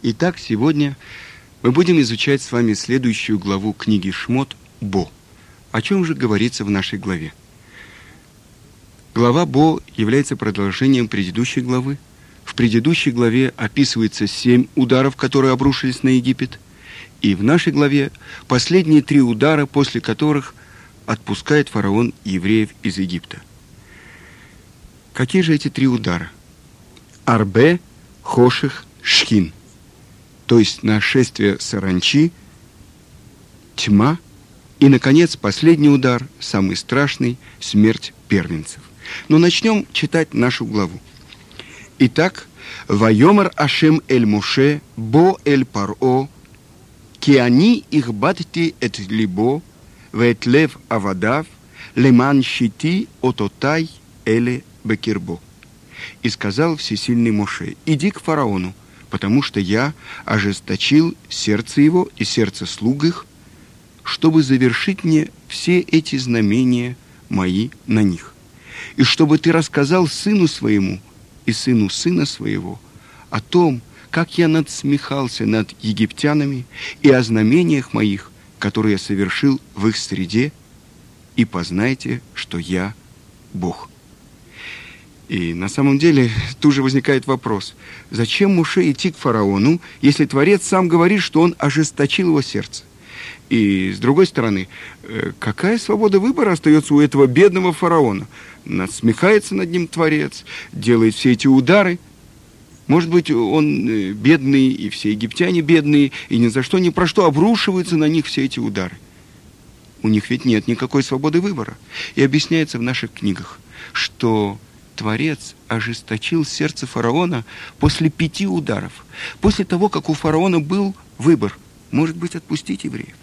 Итак, сегодня мы будем изучать с вами следующую главу книги «Шмот» Бо. О чем же говорится в нашей главе? Глава Бо является продолжением предыдущей главы. В предыдущей главе описывается семь ударов, которые обрушились на Египет. И в нашей главе последние три удара, после которых отпускает фараон евреев из Египта. Какие же эти три удара? Арбе, Хоших, Шхин. То есть нашествие саранчи, тьма и, наконец, последний удар, самый страшный, смерть первенцев. Но начнем читать нашу главу. Итак, «Вайомар Ашем эль Моше, бо эль паро, киани их батти эт либо, вет лев авадав, леман щити ототай эле бекирбо». И сказал всесильный Моше, «Иди к фараону, потому что я ожесточил сердце его и сердце слуг их, чтобы завершить мне все эти знамения мои на них, и чтобы ты рассказал сыну своему и сыну сына своего о том, как я надсмехался над египтянами и о знамениях моих, которые я совершил в их среде, и познайте, что я Бог». И на самом деле тут же возникает вопрос, зачем Муше идти к фараону, если Творец сам говорит, что он ожесточил его сердце? И с другой стороны, э, какая свобода выбора остается у этого бедного фараона? Насмехается над ним Творец, делает все эти удары. Может быть, он э, бедный, и все египтяне бедные, и ни за что, ни про что обрушиваются на них все эти удары. У них ведь нет никакой свободы выбора. И объясняется в наших книгах, что Творец ожесточил сердце фараона после пяти ударов, после того, как у фараона был выбор, может быть, отпустить евреев.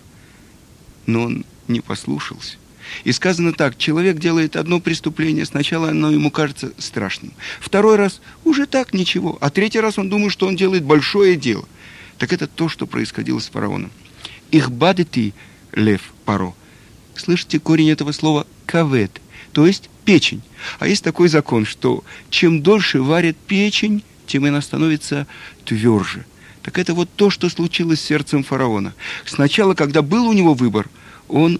Но он не послушался. И сказано так, человек делает одно преступление, сначала оно ему кажется страшным. Второй раз уже так ничего, а третий раз он думает, что он делает большое дело. Так это то, что происходило с фараоном. Их бадети, лев паро. Слышите корень этого слова кавет, то есть печень. А есть такой закон, что чем дольше варят печень, тем она становится тверже. Так это вот то, что случилось с сердцем фараона. Сначала, когда был у него выбор, он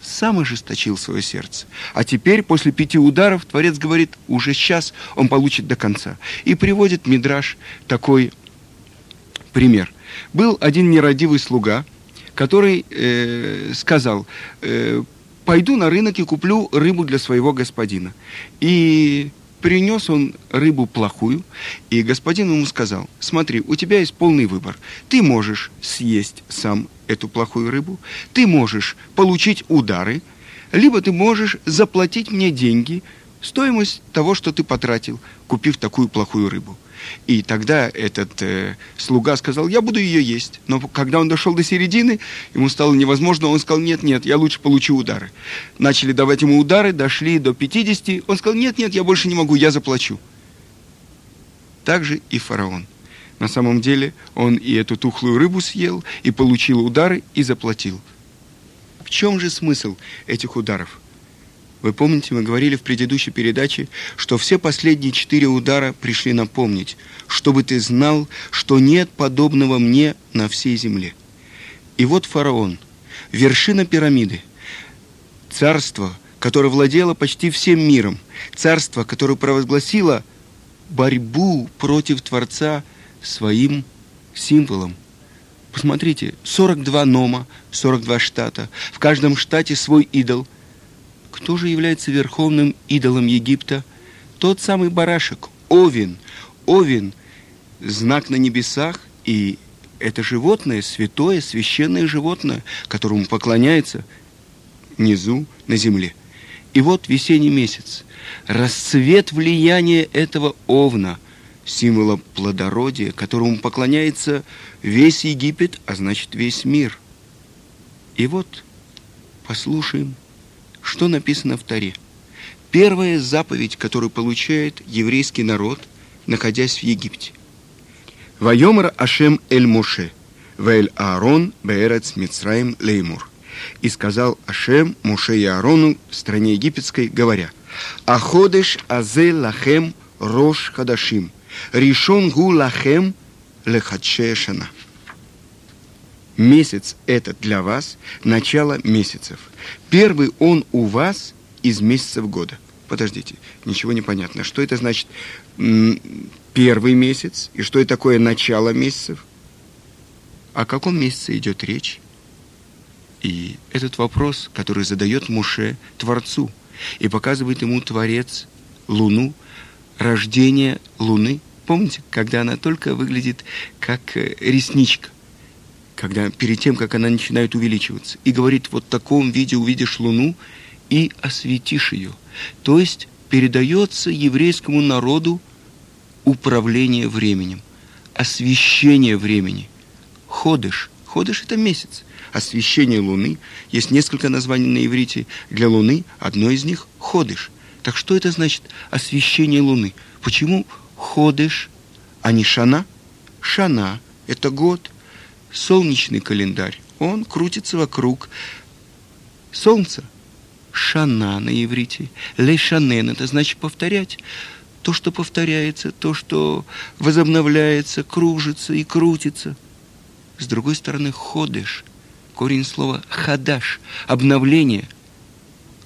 сам ожесточил свое сердце. А теперь, после пяти ударов, Творец говорит, уже сейчас он получит до конца. И приводит Мидраш такой пример. Был один нерадивый слуга, который э, сказал, э, пойду на рынок и куплю рыбу для своего господина. И принес он рыбу плохую, и господин ему сказал, смотри, у тебя есть полный выбор. Ты можешь съесть сам эту плохую рыбу, ты можешь получить удары, либо ты можешь заплатить мне деньги, стоимость того, что ты потратил, купив такую плохую рыбу. И тогда этот э, слуга сказал, я буду ее есть. Но когда он дошел до середины, ему стало невозможно, он сказал, нет, нет, я лучше получу удары. Начали давать ему удары, дошли до 50, он сказал, нет, нет, я больше не могу, я заплачу. Так же и фараон. На самом деле он и эту тухлую рыбу съел, и получил удары, и заплатил. В чем же смысл этих ударов? Вы помните, мы говорили в предыдущей передаче, что все последние четыре удара пришли напомнить, чтобы ты знал, что нет подобного мне на всей земле. И вот фараон, вершина пирамиды, царство, которое владело почти всем миром, царство, которое провозгласило борьбу против Творца своим символом. Посмотрите, 42 нома, 42 штата, в каждом штате свой идол – кто же является верховным идолом Египта? Тот самый барашек, Овен. Овен – знак на небесах, и это животное, святое, священное животное, которому поклоняется внизу на земле. И вот весенний месяц, расцвет влияния этого овна, символа плодородия, которому поклоняется весь Египет, а значит весь мир. И вот послушаем – что написано в Таре? Первая заповедь, которую получает еврейский народ, находясь в Египте. «Вайомар Ашем эль Моше, вэль Аарон беэрец Мицраим леймур». И сказал Ашем Моше и Аарону в стране египетской, говоря, «Аходеш азе лахем рош хадашим, ришон гу лахем лехадшешана. Месяц – это для вас начало месяцев. Первый он у вас из месяцев года. Подождите, ничего не понятно. Что это значит первый месяц? И что это такое начало месяцев? О каком месяце идет речь? И этот вопрос, который задает Муше Творцу, и показывает ему Творец Луну, рождение Луны. Помните, когда она только выглядит как э, ресничка, когда перед тем, как она начинает увеличиваться, и говорит, вот в таком виде увидишь Луну и осветишь ее. То есть передается еврейскому народу управление временем, освещение времени. Ходыш. Ходыш – это месяц освещение Луны. Есть несколько названий на иврите для Луны. Одно из них – ходыш. Так что это значит освещение Луны? Почему ходыш, а не шана? Шана – это год. Солнечный календарь. Он крутится вокруг солнца. Шана на иврите. Лешанен – это значит повторять то, что повторяется, то, что возобновляется, кружится и крутится. С другой стороны, ходишь – корень слова «хадаш» – обновление.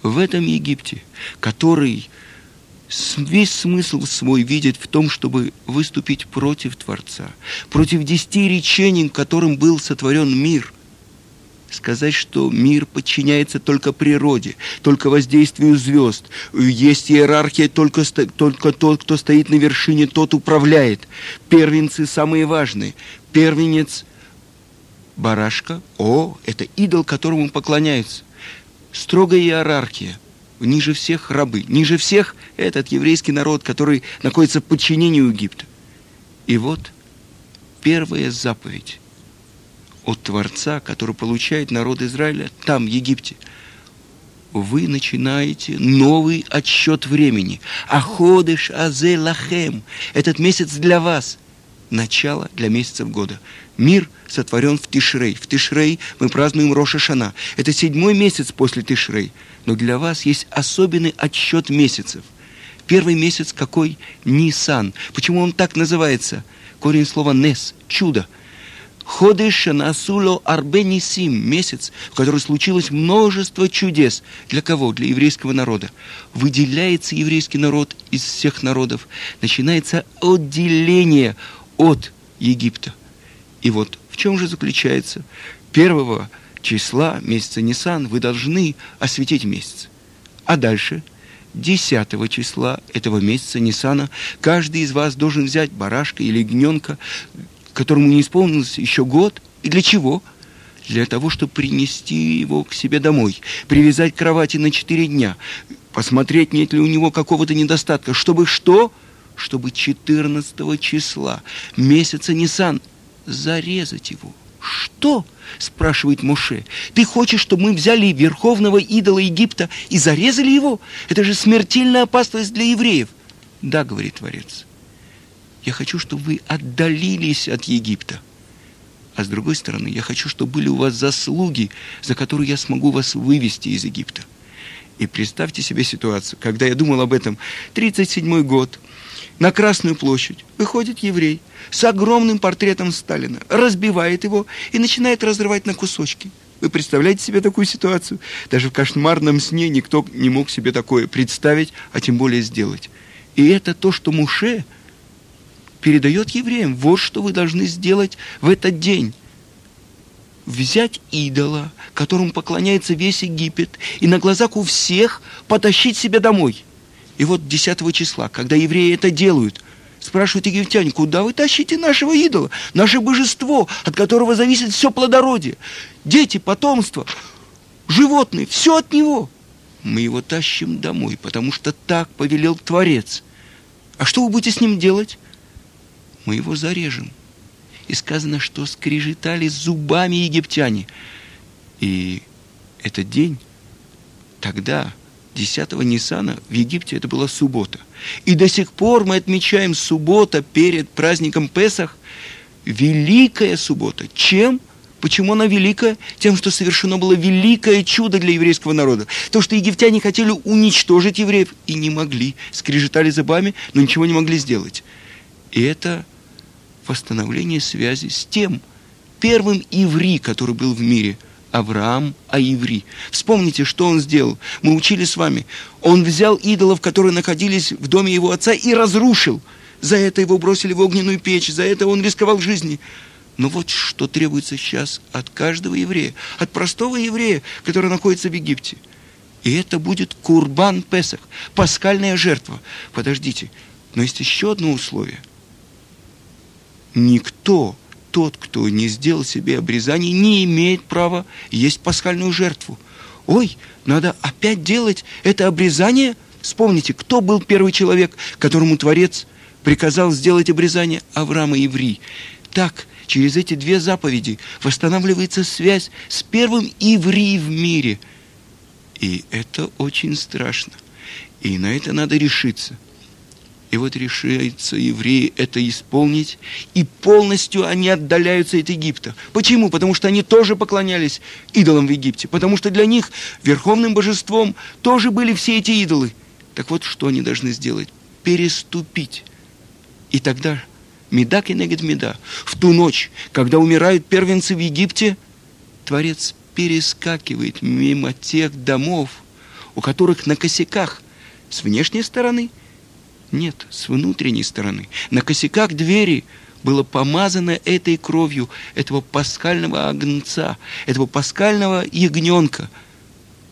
В этом Египте, который весь смысл свой видит в том, чтобы выступить против Творца, против десяти речений, которым был сотворен мир. Сказать, что мир подчиняется только природе, только воздействию звезд. Есть иерархия, только, только тот, кто стоит на вершине, тот управляет. Первенцы самые важные. Первенец барашка, о, это идол, которому поклоняются. Строгая иерархия. Ниже всех рабы. Ниже всех этот еврейский народ, который находится в подчинении Египта. И вот первая заповедь от Творца, который получает народ Израиля там, в Египте. Вы начинаете новый отсчет времени. Аходыш азе лахем. Этот месяц для вас. Начало для месяцев года. Мир сотворен в Тишрей. В Тишрей мы празднуем Роша Шана. Это седьмой месяц после Тишрей. Но для вас есть особенный отсчет месяцев. Первый месяц какой? Нисан. Почему он так называется? Корень слова «нес» – чудо. Ходыш насуло арбенисим – месяц, в который случилось множество чудес. Для кого? Для еврейского народа. Выделяется еврейский народ из всех народов. Начинается отделение от Египта. И вот в чем же заключается? Первого числа месяца Нисан вы должны осветить месяц. А дальше, 10 числа этого месяца Нисана, каждый из вас должен взять барашка или гненка, которому не исполнился еще год. И для чего? Для того, чтобы принести его к себе домой, привязать к кровати на 4 дня, посмотреть, нет ли у него какого-то недостатка, чтобы что? Чтобы 14 числа месяца Нисан зарезать его. Что? спрашивает Моше. Ты хочешь, чтобы мы взяли верховного идола Египта и зарезали его? Это же смертельная опасность для евреев. Да, говорит Творец. Я хочу, чтобы вы отдалились от Египта. А с другой стороны, я хочу, чтобы были у вас заслуги, за которые я смогу вас вывести из Египта. И представьте себе ситуацию, когда я думал об этом, 37 год, на Красную площадь выходит еврей с огромным портретом Сталина, разбивает его и начинает разрывать на кусочки. Вы представляете себе такую ситуацию? Даже в кошмарном сне никто не мог себе такое представить, а тем более сделать. И это то, что Муше передает евреям. Вот что вы должны сделать в этот день. Взять идола, которому поклоняется весь Египет, и на глазах у всех потащить себя домой – и вот 10 числа, когда евреи это делают, спрашивают египтяне, куда вы тащите нашего идола, наше божество, от которого зависит все плодородие, дети, потомство, животные, все от него. Мы его тащим домой, потому что так повелел Творец. А что вы будете с ним делать? Мы его зарежем. И сказано, что скрежетали зубами египтяне. И этот день тогда 10 Ниссана в Египте это была суббота. И до сих пор мы отмечаем суббота перед праздником Песах. Великая суббота. Чем? Почему она великая? Тем, что совершено было великое чудо для еврейского народа. То, что египтяне хотели уничтожить евреев и не могли. Скрежетали зубами, но ничего не могли сделать. И это восстановление связи с тем первым иври, который был в мире – Авраам Аиври. Вспомните, что он сделал. Мы учили с вами. Он взял идолов, которые находились в доме его отца, и разрушил. За это его бросили в огненную печь, за это он рисковал жизнью. Но вот что требуется сейчас от каждого еврея, от простого еврея, который находится в Египте. И это будет Курбан Песах, пасхальная жертва. Подождите, но есть еще одно условие. Никто, тот, кто не сделал себе обрезание, не имеет права есть пасхальную жертву. Ой, надо опять делать это обрезание? Вспомните, кто был первый человек, которому Творец приказал сделать обрезание Авраама Еврей. Так, через эти две заповеди восстанавливается связь с первым Иври в мире. И это очень страшно. И на это надо решиться. И вот решаются евреи это исполнить, и полностью они отдаляются от Египта. Почему? Потому что они тоже поклонялись идолам в Египте. Потому что для них верховным божеством тоже были все эти идолы. Так вот, что они должны сделать? Переступить. И тогда Медак и Негет Меда. В ту ночь, когда умирают первенцы в Египте, Творец перескакивает мимо тех домов, у которых на косяках с внешней стороны, нет, с внутренней стороны, на косяках двери было помазано этой кровью этого пасхального огнца, этого пасхального ягненка.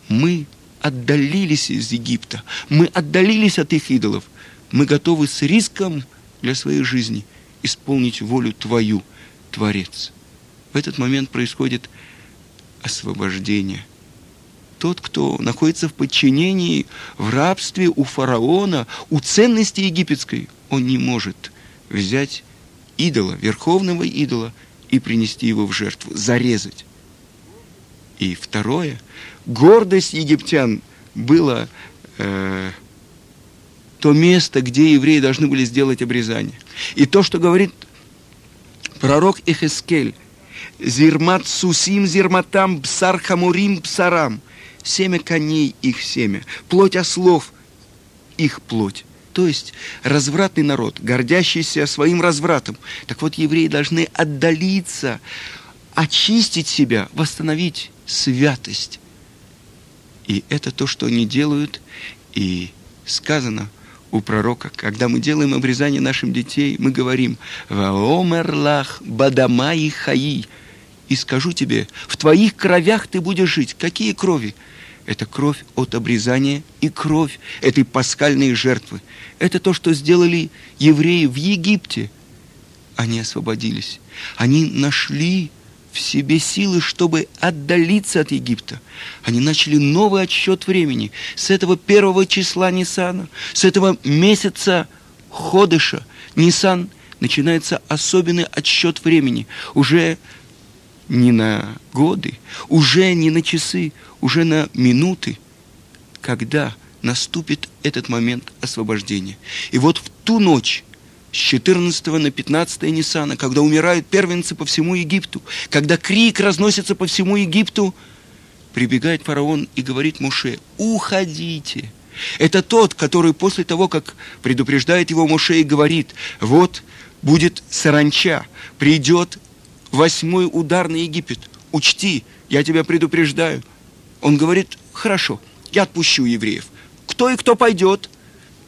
Мы отдалились из Египта, мы отдалились от их идолов, мы готовы с риском для своей жизни – исполнить волю Твою, Творец. В этот момент происходит освобождение. Тот, кто находится в подчинении, в рабстве у фараона, у ценности египетской, он не может взять идола, верховного идола, и принести его в жертву, зарезать. И второе, гордость египтян была э, то место, где евреи должны были сделать обрезание. И то, что говорит пророк Эхескель, «Зирмат сусим зирматам псар хамурим псарам», семя коней их семя, плоть ослов их плоть. То есть развратный народ, гордящийся своим развратом. Так вот, евреи должны отдалиться, очистить себя, восстановить святость. И это то, что они делают. И сказано – у пророка, когда мы делаем обрезание нашим детей, мы говорим «Ваомерлах бадамаи хаи» и скажу тебе, в твоих кровях ты будешь жить. Какие крови? Это кровь от обрезания и кровь этой пасхальной жертвы. Это то, что сделали евреи в Египте. Они освободились. Они нашли в себе силы, чтобы отдалиться от Египта. Они начали новый отсчет времени. С этого первого числа Нисана, с этого месяца Ходыша, Нисан, начинается особенный отсчет времени. Уже не на годы, уже не на часы, уже на минуты, когда наступит этот момент освобождения. И вот в ту ночь, с 14 на 15 Ниссана, когда умирают первенцы по всему Египту, когда крик разносится по всему Египту, прибегает фараон и говорит Муше, уходите. Это тот, который после того, как предупреждает его Муше и говорит, вот будет саранча, придет восьмой удар на Египет, учти, я тебя предупреждаю. Он говорит, хорошо, я отпущу евреев. Кто и кто пойдет?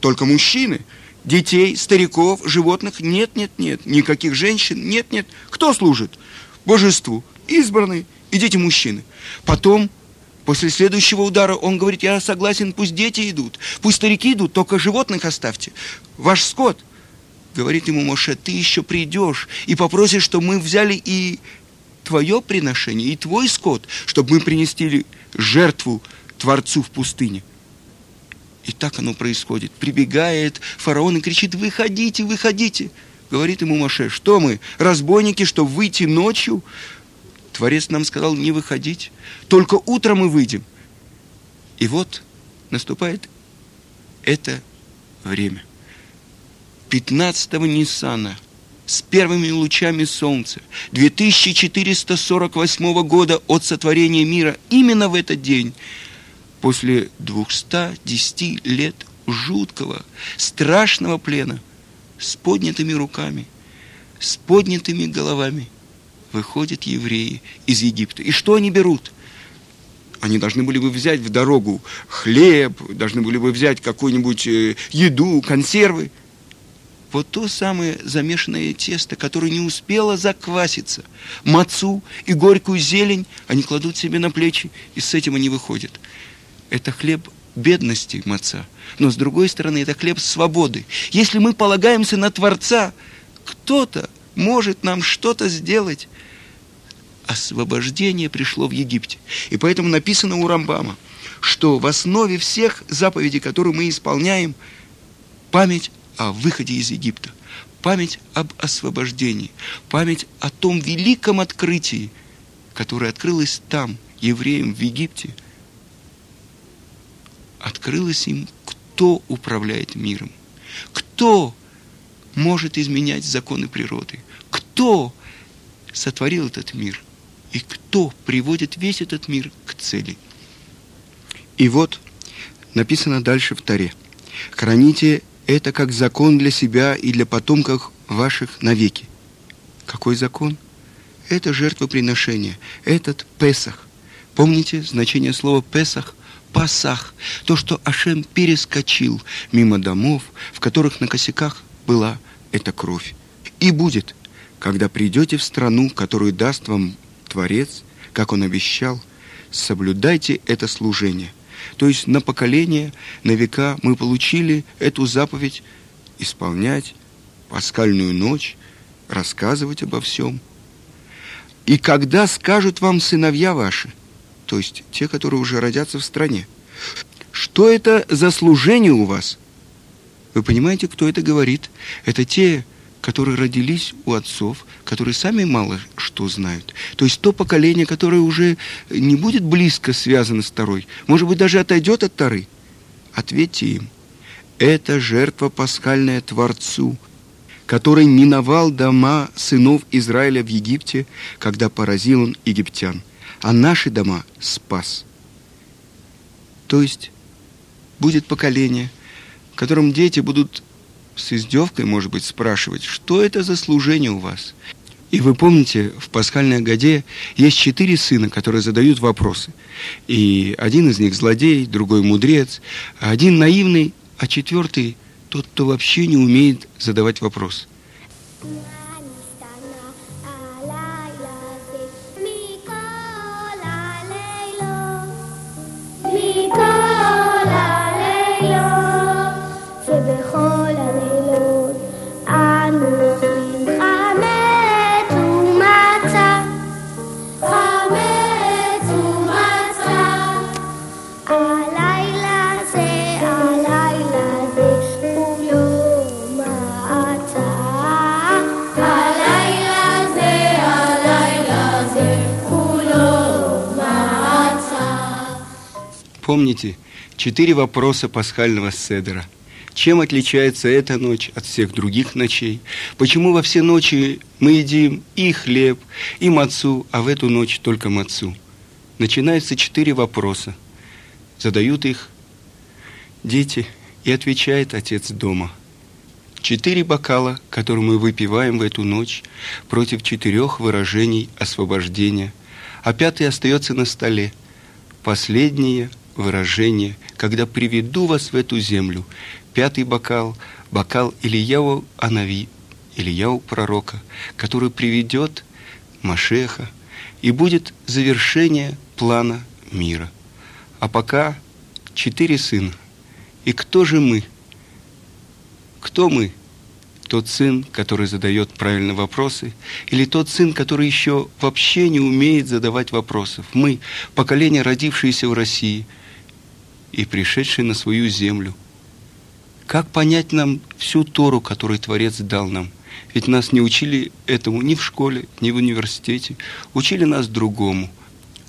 Только мужчины – детей, стариков, животных. Нет, нет, нет. Никаких женщин. Нет, нет. Кто служит? Божеству. Избранные и дети-мужчины. Потом, после следующего удара, он говорит, я согласен, пусть дети идут, пусть старики идут, только животных оставьте. Ваш скот. Говорит ему Моше, ты еще придешь и попросишь, чтобы мы взяли и твое приношение, и твой скот, чтобы мы принесли жертву Творцу в пустыне. И так оно происходит. Прибегает фараон и кричит, выходите, выходите. Говорит ему Моше, что мы, разбойники, что выйти ночью? Творец нам сказал не выходить, только утром мы выйдем. И вот наступает это время. 15 Ниссана с первыми лучами солнца 2448 года от сотворения мира именно в этот день после 210 лет жуткого, страшного плена с поднятыми руками, с поднятыми головами выходят евреи из Египта. И что они берут? Они должны были бы взять в дорогу хлеб, должны были бы взять какую-нибудь э, еду, консервы. Вот то самое замешанное тесто, которое не успело закваситься. Мацу и горькую зелень они кладут себе на плечи, и с этим они выходят. Это хлеб бедности маца. Но с другой стороны, это хлеб свободы. Если мы полагаемся на Творца, кто-то может нам что-то сделать. Освобождение пришло в Египте. И поэтому написано у Рамбама, что в основе всех заповедей, которые мы исполняем, память о выходе из Египта, память об освобождении, память о том великом открытии, которое открылось там, евреям в Египте, открылось им, кто управляет миром, кто может изменять законы природы, кто сотворил этот мир. И кто приводит весь этот мир к цели. И вот написано дальше в Таре. Храните это как закон для себя и для потомков ваших навеки. Какой закон? Это жертвоприношение, этот Песах. Помните значение слова Песах? Пасах. То, что Ашем перескочил мимо домов, в которых на косяках была эта кровь. И будет, когда придете в страну, которую даст вам Творец, как Он обещал, соблюдайте это служение. То есть на поколение, на века мы получили эту заповедь исполнять пасхальную ночь, рассказывать обо всем. И когда скажут вам сыновья ваши, то есть те, которые уже родятся в стране, что это за служение у вас? Вы понимаете, кто это говорит? Это те, которые родились у отцов, которые сами мало что знают. То есть то поколение, которое уже не будет близко связано с Торой, может быть, даже отойдет от Торы. Ответьте им, это жертва пасхальная Творцу, который миновал дома сынов Израиля в Египте, когда поразил он египтян, а наши дома спас. То есть будет поколение, в котором дети будут с издевкой, может быть, спрашивать, что это за служение у вас? И вы помните, в пасхальной годе есть четыре сына, которые задают вопросы. И один из них злодей, другой мудрец, один наивный, а четвертый тот, кто вообще не умеет задавать вопрос. Четыре вопроса пасхального седера. Чем отличается эта ночь от всех других ночей? Почему во все ночи мы едим и хлеб, и мацу, а в эту ночь только мацу? Начинаются четыре вопроса. Задают их дети, и отвечает отец дома. Четыре бокала, которые мы выпиваем в эту ночь, против четырех выражений освобождения, а пятый остается на столе. Последнее выражение, когда приведу вас в эту землю. Пятый бокал, бокал Ильяу Анави, Ильяу пророка, который приведет Машеха, и будет завершение плана мира. А пока четыре сына. И кто же мы? Кто мы? Тот сын, который задает правильные вопросы, или тот сын, который еще вообще не умеет задавать вопросов? Мы, поколение, родившееся в России – и пришедший на свою землю. Как понять нам всю Тору, которую Творец дал нам? Ведь нас не учили этому ни в школе, ни в университете. Учили нас другому.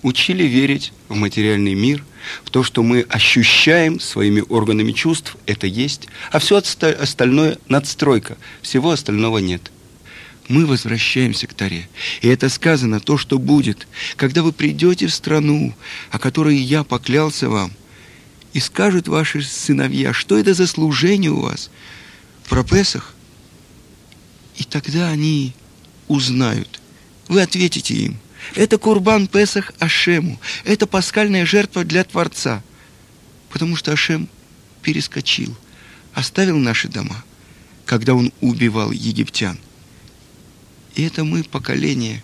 Учили верить в материальный мир, в то, что мы ощущаем своими органами чувств, это есть, а все остальное – надстройка, всего остального нет. Мы возвращаемся к Таре. И это сказано, то, что будет, когда вы придете в страну, о которой я поклялся вам, и скажут ваши сыновья, что это за служение у вас про Песах. И тогда они узнают, вы ответите им, это Курбан Песах Ашему, это пасхальная жертва для Творца. Потому что Ашем перескочил, оставил наши дома, когда он убивал египтян. И это мы, поколение,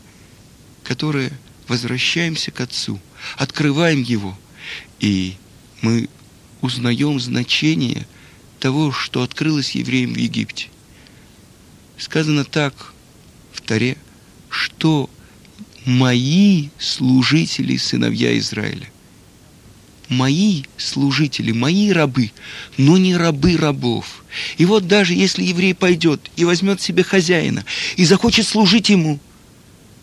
которое возвращаемся к Отцу, открываем Его, и мы узнаем значение того, что открылось евреям в Египте. Сказано так в Таре, что мои служители, сыновья Израиля. Мои служители, мои рабы, но не рабы рабов. И вот даже если еврей пойдет и возьмет себе хозяина и захочет служить ему,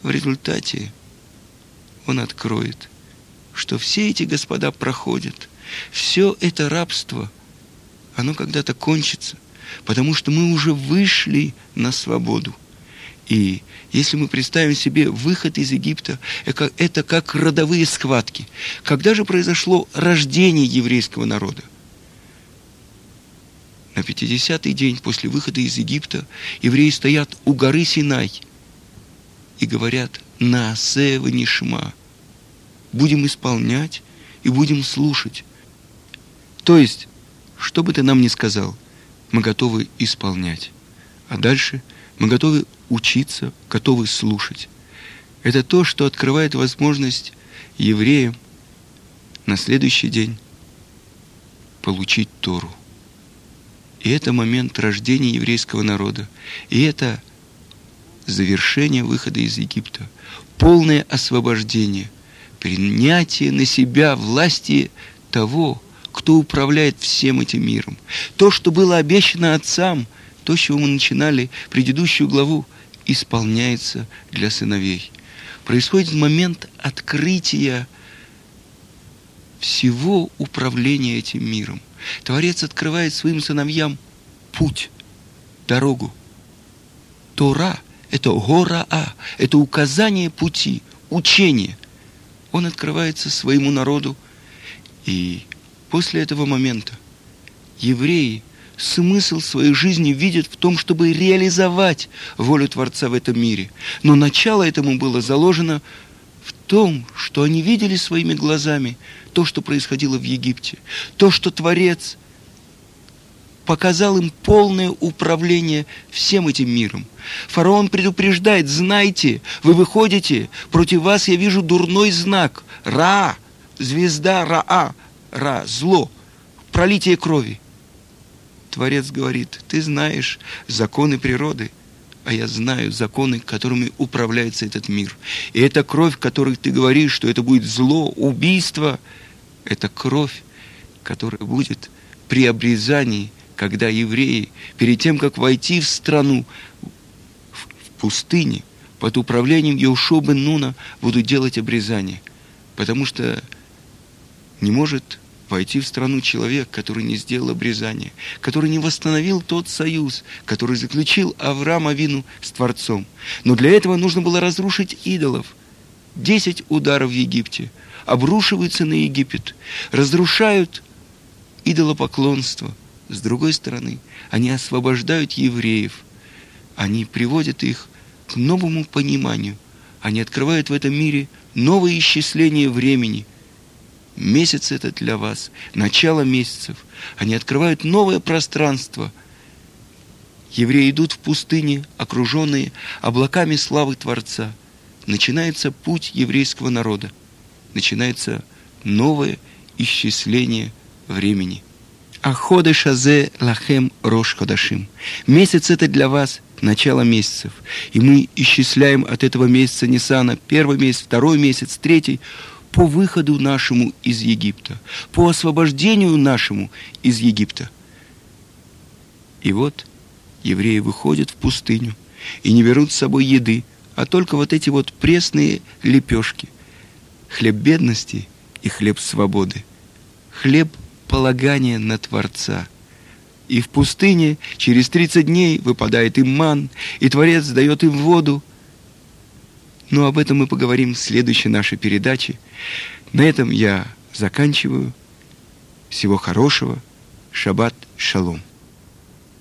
в результате он откроет, что все эти господа проходят. Все это рабство, оно когда-то кончится, потому что мы уже вышли на свободу. И если мы представим себе выход из Египта, это как родовые схватки. Когда же произошло рождение еврейского народа? На 50-й день после выхода из Египта евреи стоят у горы Синай и говорят «Наасева Нишма» будем исполнять и будем слушать. То есть, что бы ты нам ни сказал, мы готовы исполнять. А дальше мы готовы учиться, готовы слушать. Это то, что открывает возможность евреям на следующий день получить Тору. И это момент рождения еврейского народа. И это завершение выхода из Египта. Полное освобождение – принятие на себя власти того, кто управляет всем этим миром. То, что было обещано отцам, то, с чего мы начинали предыдущую главу, исполняется для сыновей. Происходит момент открытия всего управления этим миром. Творец открывает своим сыновьям путь, дорогу. Тора – это гора А, это указание пути, учение – он открывается своему народу. И после этого момента евреи смысл своей жизни видят в том, чтобы реализовать волю Творца в этом мире. Но начало этому было заложено в том, что они видели своими глазами то, что происходило в Египте, то, что Творец показал им полное управление всем этим миром. Фараон предупреждает, знайте, вы выходите, против вас я вижу дурной знак. Ра, звезда Раа, Ра, зло, пролитие крови. Творец говорит, ты знаешь законы природы, а я знаю законы, которыми управляется этот мир. И эта кровь, которой ты говоришь, что это будет зло, убийство, это кровь, которая будет при обрезании – когда евреи, перед тем, как войти в страну, в пустыне, под управлением Яушо Нуна, будут делать обрезание. Потому что не может войти в страну человек, который не сделал обрезание, который не восстановил тот союз, который заключил Авраам Авину с Творцом. Но для этого нужно было разрушить идолов. Десять ударов в Египте обрушиваются на Египет, разрушают идолопоклонство – с другой стороны, они освобождают евреев, они приводят их к новому пониманию, они открывают в этом мире новое исчисление времени. Месяц это для вас, начало месяцев. Они открывают новое пространство. Евреи идут в пустыне, окруженные облаками славы Творца. Начинается путь еврейского народа. Начинается новое исчисление времени. Аходы шазе лахем рош ходашим. Месяц это для вас начало месяцев. И мы исчисляем от этого месяца Нисана первый месяц, второй месяц, третий, по выходу нашему из Египта, по освобождению нашему из Египта. И вот евреи выходят в пустыню и не берут с собой еды, а только вот эти вот пресные лепешки. Хлеб бедности и хлеб свободы. Хлеб – полагание на Творца. И в пустыне через 30 дней выпадает им ман, и Творец дает им воду. Но об этом мы поговорим в следующей нашей передаче. На этом я заканчиваю. Всего хорошего. Шаббат шалом.